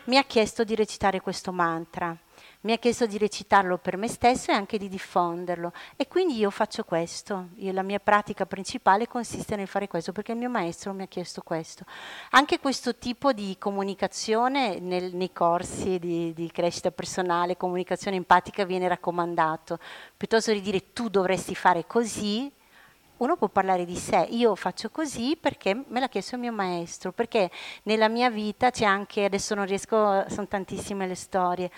[SPEAKER 1] mi ha chiesto di recitare questo mantra, mi ha chiesto di recitarlo per me stesso e anche di diffonderlo. E quindi io faccio questo. Io, la mia pratica principale consiste nel fare questo perché il mio maestro mi ha chiesto questo. Anche questo tipo di comunicazione nel, nei corsi di, di crescita personale, comunicazione empatica viene raccomandato. Piuttosto di dire tu dovresti fare così, uno può parlare di sé, io faccio così perché me l'ha chiesto il mio maestro, perché nella mia vita c'è anche, adesso non riesco, sono tantissime le storie,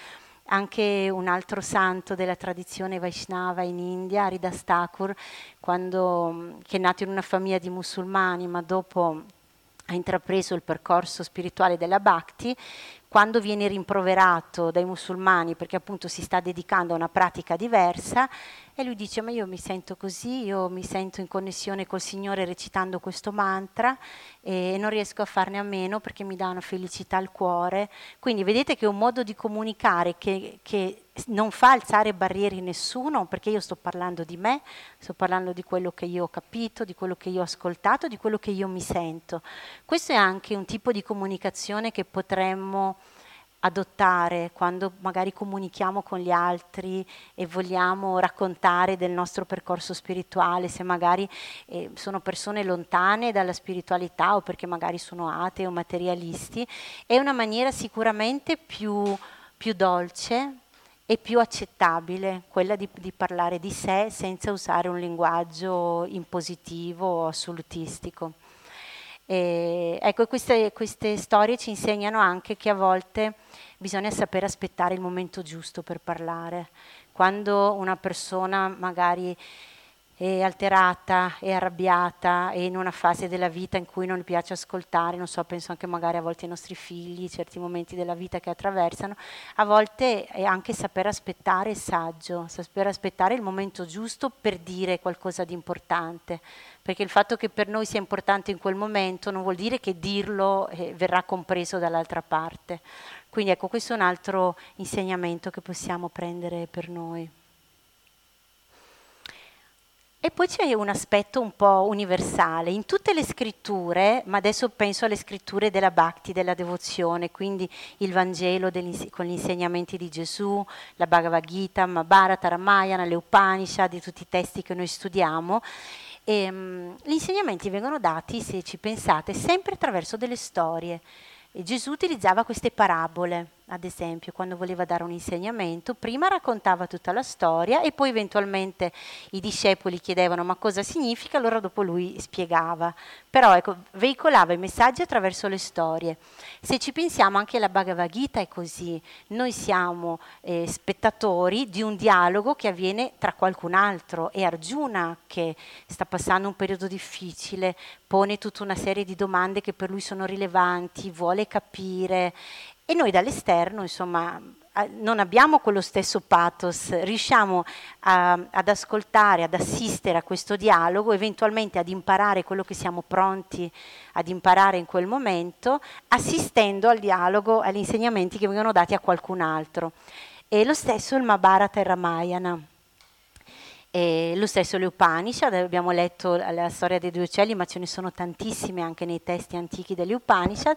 [SPEAKER 1] anche un altro santo della tradizione Vaishnava in India, Haridas Thakur, che è nato in una famiglia di musulmani, ma dopo ha intrapreso il percorso spirituale della Bhakti, quando viene rimproverato dai musulmani perché appunto si sta dedicando a una pratica diversa, e lui dice, ma io mi sento così, io mi sento in connessione col Signore recitando questo mantra e non riesco a farne a meno perché mi dà una felicità al cuore. Quindi vedete che è un modo di comunicare che, che non fa alzare barriere in nessuno, perché io sto parlando di me, sto parlando di quello che io ho capito, di quello che io ho ascoltato, di quello che io mi sento. Questo è anche un tipo di comunicazione che potremmo adottare quando magari comunichiamo con gli altri e vogliamo raccontare del nostro percorso spirituale, se magari eh, sono persone lontane dalla spiritualità o perché magari sono atei o materialisti, è una maniera sicuramente più, più dolce e più accettabile quella di, di, parlare di sé senza usare un linguaggio impositivo o assolutistico. E, ecco, queste, queste storie ci insegnano anche che a volte bisogna sapere aspettare il momento giusto per parlare. Quando una persona magari è alterata, è arrabbiata, è in una fase della vita in cui non gli piace ascoltare, non so, penso anche magari a volte ai nostri figli, certi momenti della vita che attraversano, a volte è anche saper aspettare il saggio, saper aspettare il momento giusto per dire qualcosa di importante, perché il fatto che per noi sia importante in quel momento non vuol dire che dirlo eh, verrà compreso dall'altra parte. Quindi ecco, questo è un altro insegnamento che possiamo prendere per noi. E poi c'è un aspetto un po' universale. In tutte le scritture, ma adesso penso alle scritture della Bhakti, della devozione, quindi il Vangelo con gli insegnamenti di Gesù, la Bhagavad Gita, Mahabharata, Ramayana, le Upanishad, tutti i testi che noi studiamo, e, um, gli insegnamenti vengono dati, se ci pensate, sempre attraverso delle storie. E Gesù utilizzava queste parabole ad esempio, quando voleva dare un insegnamento, prima raccontava tutta la storia e poi eventualmente i discepoli chiedevano ma cosa significa, allora dopo lui spiegava. Però ecco, veicolava i messaggi attraverso le storie. Se ci pensiamo anche la Bhagavad Gita è così, noi siamo eh, spettatori di un dialogo che avviene tra qualcun altro e Arjuna che sta passando un periodo difficile, pone tutta una serie di domande che per lui sono rilevanti, vuole capire e noi dall'esterno, insomma, non abbiamo quello stesso pathos, riusciamo a, ad ascoltare, ad assistere a questo dialogo, eventualmente ad imparare quello che siamo pronti ad imparare in quel momento, assistendo al dialogo, agli insegnamenti che vengono dati a qualcun altro. E lo stesso il Mahabharata e Ramayana. E lo stesso le abbiamo letto la storia dei due uccelli, ma ce ne sono tantissime anche nei testi antichi delle Upanishad.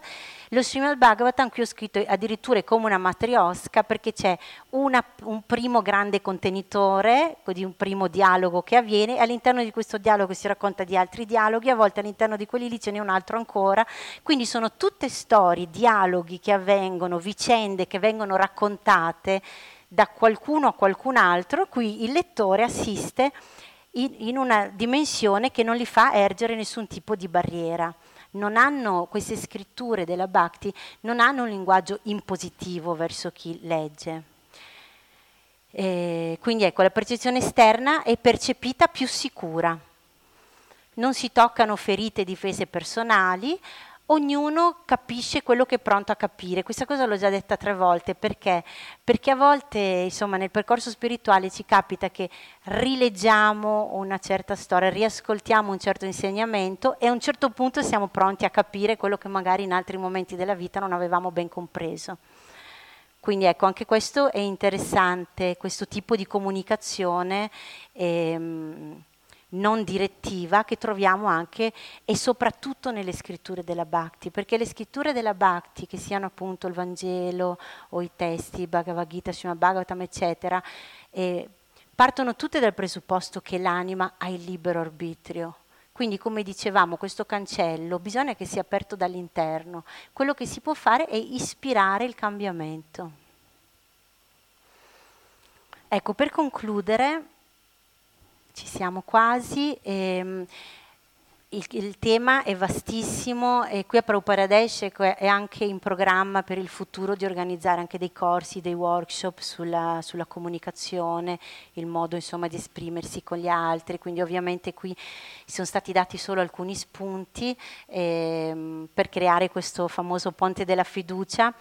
[SPEAKER 1] Lo Srimad Bhagavatam qui ho scritto addirittura come una matriosca perché c'è una, un primo grande contenitore di un primo dialogo che avviene, all'interno di questo dialogo si racconta di altri dialoghi, a volte all'interno di quelli lì ce n'è un altro ancora, quindi sono tutte storie, dialoghi che avvengono, vicende che vengono raccontate da qualcuno a qualcun altro, qui il lettore assiste in, in una dimensione che non gli fa ergere nessun tipo di barriera. Hanno, queste scritture della Bhakti non hanno un linguaggio impositivo verso chi legge. E quindi ecco, la percezione esterna è percepita più sicura. Non si toccano ferite e difese personali, ognuno capisce quello che è pronto a capire. Questa cosa l'ho già detta tre volte, perché? Perché a volte, insomma, nel percorso spirituale ci capita che rileggiamo una certa storia, riascoltiamo un certo insegnamento e a un certo punto siamo pronti a capire quello che magari in altri momenti della vita non avevamo ben compreso. Quindi ecco, anche questo è interessante, questo tipo di comunicazione. Ehm, non direttiva che troviamo anche e soprattutto nelle scritture della Bhakti, perché le scritture della Bhakti, che siano appunto il Vangelo o i testi, Bhagavad Gita, Srimad Bhagavatam, eccetera, eh, partono tutte dal presupposto che l'anima ha il libero arbitrio. Quindi, come dicevamo, questo cancello bisogna che sia aperto dall'interno. Quello che si può fare è ispirare il cambiamento. Ecco, per concludere, ci siamo quasi. Ehm, il, il, tema è vastissimo e qui a Prabhuparadesh è anche in programma per il futuro di organizzare anche dei corsi, dei workshop sulla, sulla comunicazione, il modo insomma, di esprimersi con gli altri, quindi ovviamente qui sono stati dati solo alcuni spunti ehm, per creare questo famoso ponte della fiducia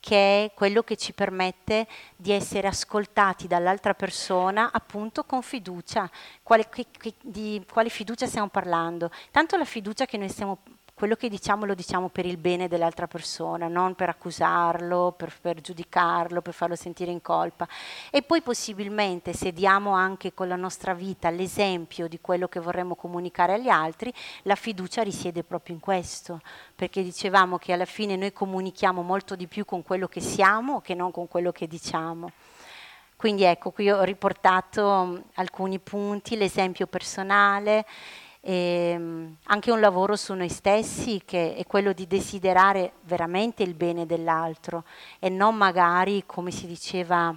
[SPEAKER 1] che è quello che ci permette di essere ascoltati dall'altra persona appunto con fiducia. Quale, che, che, di quale fiducia stiamo parlando? Tanto la fiducia che noi stiamo quello che diciamo lo diciamo per il bene dell'altra persona, non per accusarlo, per, per, giudicarlo, per farlo sentire in colpa. E poi possibilmente se diamo anche con la nostra vita l'esempio di quello che vorremmo comunicare agli altri, la fiducia risiede proprio in questo, perché dicevamo che alla fine noi comunichiamo molto di più con quello che siamo che non con quello che diciamo. Quindi ecco, qui ho riportato alcuni punti, l'esempio personale, e ehm, anche un lavoro su noi stessi che è quello di desiderare veramente il bene dell'altro e non magari, come si diceva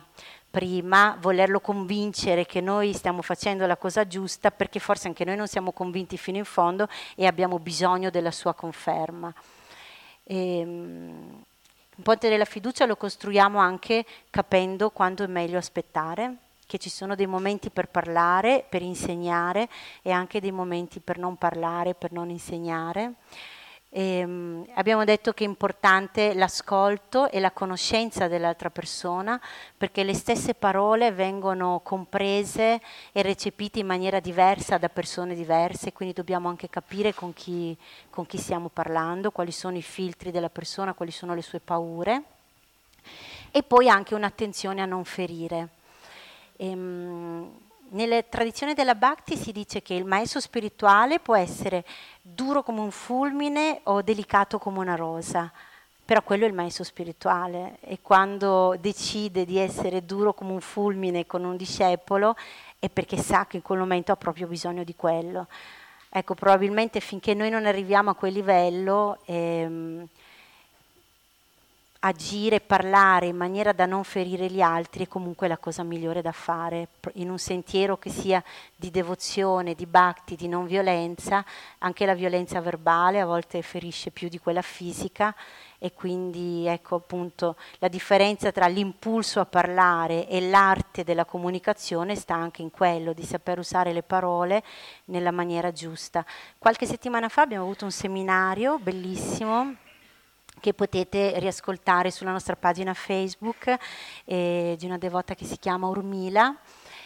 [SPEAKER 1] prima, volerlo convincere che noi stiamo facendo la cosa giusta perché forse anche noi non siamo convinti fino in fondo e abbiamo bisogno della sua conferma. E, ehm, un ponte della fiducia lo costruiamo anche capendo quando è meglio aspettare che ci sono dei momenti per parlare, per insegnare e anche dei momenti per non parlare, per non insegnare. E, um, abbiamo detto che è importante l'ascolto e la conoscenza dell'altra persona perché le stesse parole vengono comprese e recepite in maniera diversa da persone diverse, quindi dobbiamo anche capire con chi, con chi stiamo parlando, quali sono i filtri della persona, quali sono le sue paure e poi anche un'attenzione a non ferire. Ehm, nella tradizione della Bhakti si dice che il maestro spirituale può essere duro come un fulmine o delicato come una rosa, però quello è il maestro spirituale e quando decide di essere duro come un fulmine con un discepolo è perché sa che in quel momento ha proprio bisogno di quello. Ecco, probabilmente finché noi non arriviamo a quel livello, ehm, agire, parlare in maniera da non ferire gli altri è comunque la cosa migliore da fare, in un sentiero che sia di devozione, di bhakti, di non violenza, anche la violenza verbale a volte ferisce più di quella fisica e quindi ecco appunto la differenza tra l'impulso a parlare e l'arte della comunicazione sta anche in quello di saper usare le parole nella maniera giusta. Qualche settimana fa abbiamo avuto un seminario bellissimo che potete riascoltare sulla nostra pagina Facebook eh, di una devota che si chiama Urmila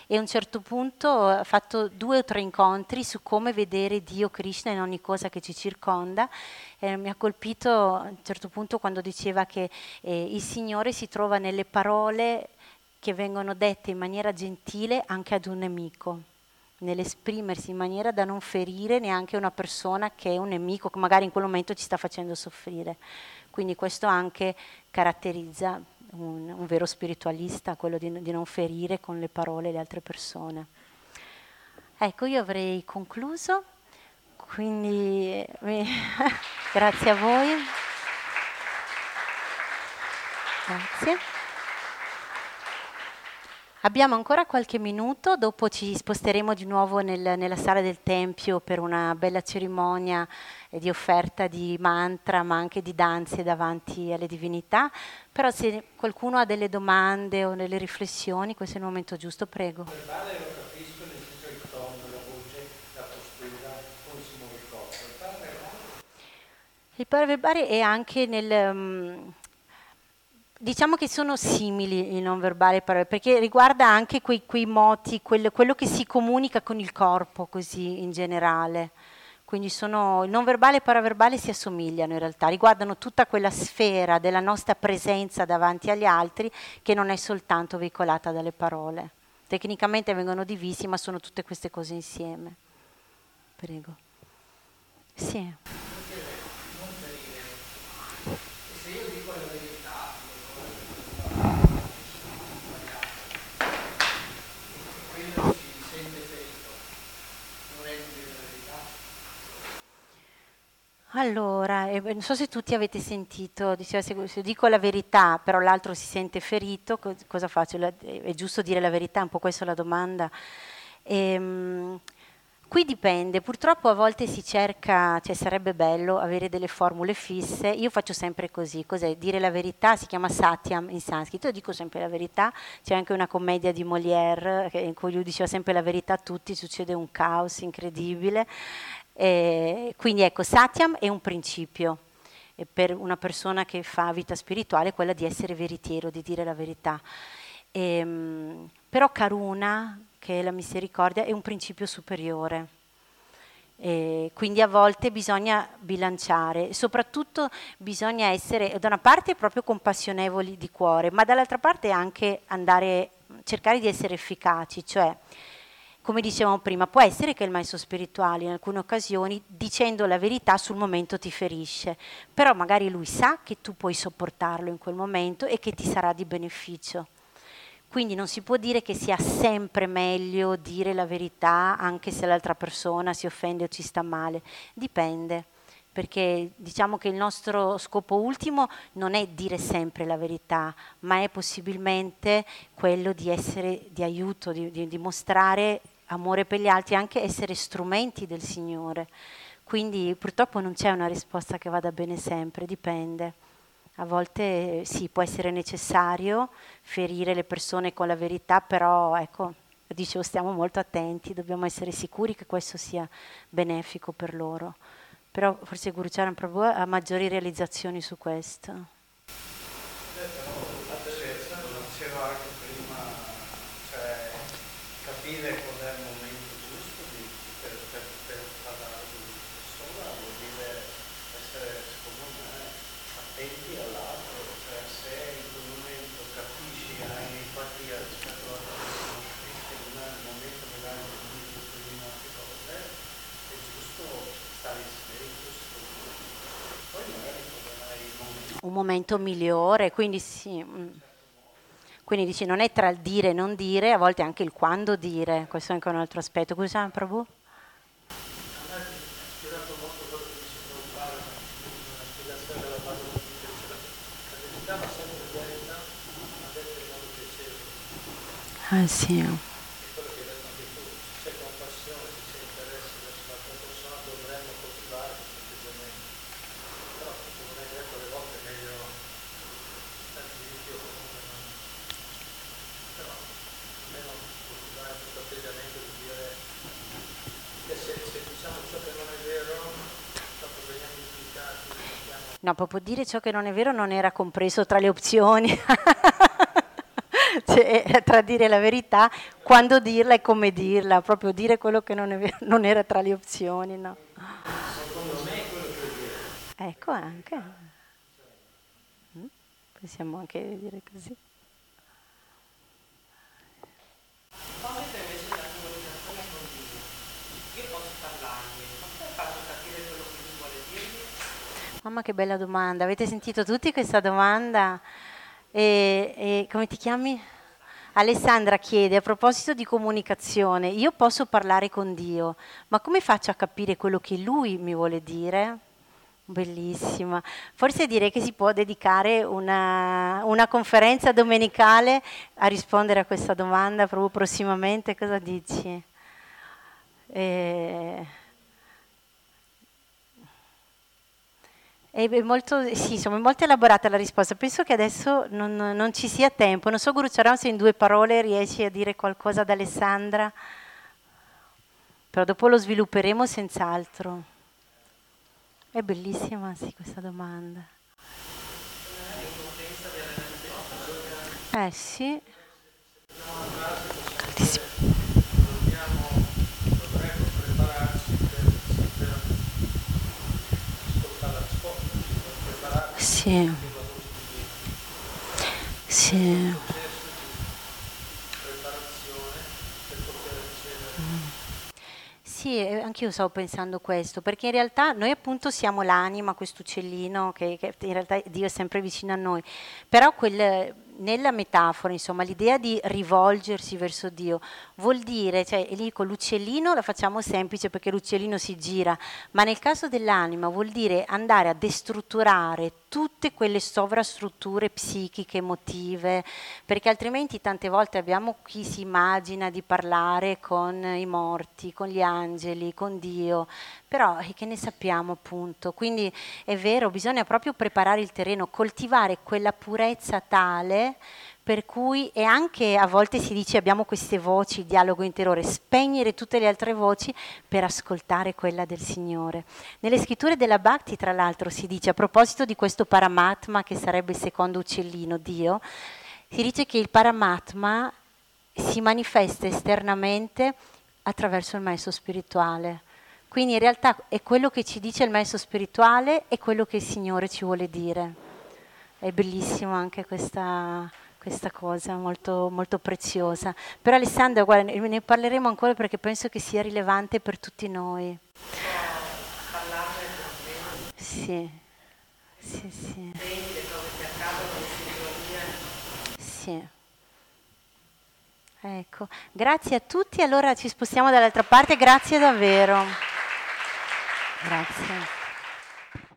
[SPEAKER 1] e a un certo punto ho fatto due o tre incontri su come vedere Dio Krishna in ogni cosa che ci circonda. Eh, mi ha colpito a un certo punto quando diceva che eh, il Signore si trova nelle parole che vengono dette in maniera gentile anche ad un nemico nell'esprimersi in maniera da non ferire neanche una persona che è un nemico, che magari in quel momento ci sta facendo soffrire. Quindi questo anche caratterizza un, un vero spiritualista, quello di, di, non ferire con le parole le altre persone. Ecco, io avrei concluso, quindi grazie a voi. Grazie. Abbiamo ancora qualche minuto, dopo ci sposteremo di nuovo nel, nella sala del Tempio per una bella cerimonia di offerta di mantra, ma anche di danze davanti alle divinità. Però se qualcuno ha delle domande o delle riflessioni, questo è il momento giusto, prego. Il paraverbale è anche nel... Um, Diciamo che sono simili il non verbale parole, perché riguarda anche quei, quei moti, quello, quello, che si comunica con il corpo così in generale. Quindi sono, il non verbale e il paraverbale si assomigliano in realtà, riguardano tutta quella sfera della nostra presenza davanti agli altri che non è soltanto veicolata dalle parole. Tecnicamente vengono divisi, ma sono tutte queste cose insieme. Prego. Sì. Allora, eh, non so se tutti avete sentito, diceva se, dico la verità, però l'altro si sente ferito, co- cosa faccio? È giusto dire la verità, un po' questa è la domanda. Ehm, qui dipende, purtroppo a volte si cerca, cioè sarebbe bello avere delle formule fisse, io faccio sempre così, cos'è? Dire la verità si chiama satyam in sanscrito, io dico sempre la verità, c'è anche una commedia di Molière in cui lui diceva sempre la verità a tutti, succede un caos incredibile. Eh, quindi ecco, Satyam è un principio e per una persona che fa vita spirituale quella di essere veritiero, di dire la verità. Ehm, però Karuna, che è la misericordia, è un principio superiore. E quindi a volte bisogna bilanciare, soprattutto bisogna essere da una parte proprio compassionevoli di cuore, ma dall'altra parte anche andare, cercare di essere efficaci, cioè come dicevamo prima, può essere che il maestro spirituale in alcune occasioni dicendo la verità sul momento ti ferisce, però magari lui sa che tu puoi sopportarlo in quel momento e che ti sarà di beneficio. Quindi non si può dire che sia sempre meglio dire la verità anche se l'altra persona si offende o ci sta male, dipende perché diciamo che il nostro scopo ultimo non è dire sempre la verità, ma è possibilmente quello di essere di aiuto, di, di dimostrare amore per gli altri, anche essere strumenti del Signore. Quindi purtroppo non c'è una risposta che vada bene sempre, dipende. A volte sì, può essere necessario ferire le persone con la verità, però ecco, dicevo, stiamo molto attenti, dobbiamo essere sicuri che questo sia benefico per loro. Però forse Guru Charan Prabhu ha maggiori realizzazioni su questo. Un momento migliore, quindi sì. Mm. Quindi dici non è tra il dire e non dire, a volte anche il quando dire, questo è anche un altro aspetto. Cosa Prabhu? Ah sì. No, proprio dire ciò che non è vero non era compreso tra le opzioni. cioè, tra dire la verità, quando dirla e come dirla, proprio dire quello che non è vero non era tra le opzioni, no.
[SPEAKER 2] Secondo me è quello che dire.
[SPEAKER 1] Ecco anche. Mm? Possiamo anche dire così. Mamma che bella domanda, avete sentito tutti questa domanda? E, e, come ti chiami? Alessandra chiede a proposito di comunicazione, io posso parlare con Dio, ma come faccio a capire quello che Lui mi vuole dire? Bellissima. Forse direi che si può dedicare una, una conferenza domenicale a rispondere a questa domanda proprio prossimamente. Cosa dici? Eh, È molto, sì, insomma, è molto elaborata la risposta. Penso che adesso non, non ci sia tempo. Non so, Guru Charan, se in due parole riesci a dire qualcosa ad Alessandra, però dopo lo svilupperemo senz'altro. È bellissima, sì, questa domanda. Eh sì. Sì. Sì. Sì, anche io stavo pensando questo, perché in realtà noi appunto siamo l'anima, questo uccellino, che, che in realtà Dio è sempre vicino a noi, però quel, nella metafora, insomma, l'idea di rivolgersi verso Dio vuol dire, cioè, lì con l'uccellino la facciamo semplice perché l'uccellino si gira, ma nel caso dell'anima vuol dire andare a destrutturare tutte quelle sovrastrutture psichiche, emotive, perché altrimenti tante volte abbiamo chi si immagina di parlare con i morti, con gli angeli, con Dio, però che ne sappiamo appunto? Quindi è vero, bisogna proprio preparare il terreno, coltivare quella purezza tale per cui e anche a volte si dice abbiamo queste voci, il dialogo interiore, spegnere tutte le altre voci per ascoltare quella del Signore. Nelle scritture della Bhakti, tra l'altro, si dice a proposito di questo Paramatma che sarebbe il secondo uccellino, Dio, si dice che il Paramatma si manifesta esternamente attraverso il maestro spirituale. Quindi in realtà è quello che ci dice il maestro spirituale e quello che il Signore ci vuole dire. È bellissimo anche questa, questa cosa, molto, molto preziosa. Però Alessandra, guarda, ne parleremo ancora perché penso che sia rilevante per tutti noi. Sì, sì, sì. Sì. Ecco, grazie a tutti. Allora ci spostiamo dall'altra parte. Grazie davvero. Grazie.